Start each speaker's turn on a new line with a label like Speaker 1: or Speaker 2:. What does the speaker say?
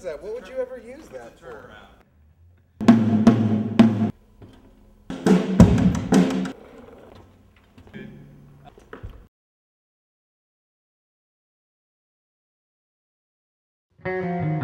Speaker 1: is that? What would you ever use that for?
Speaker 2: Turnaround.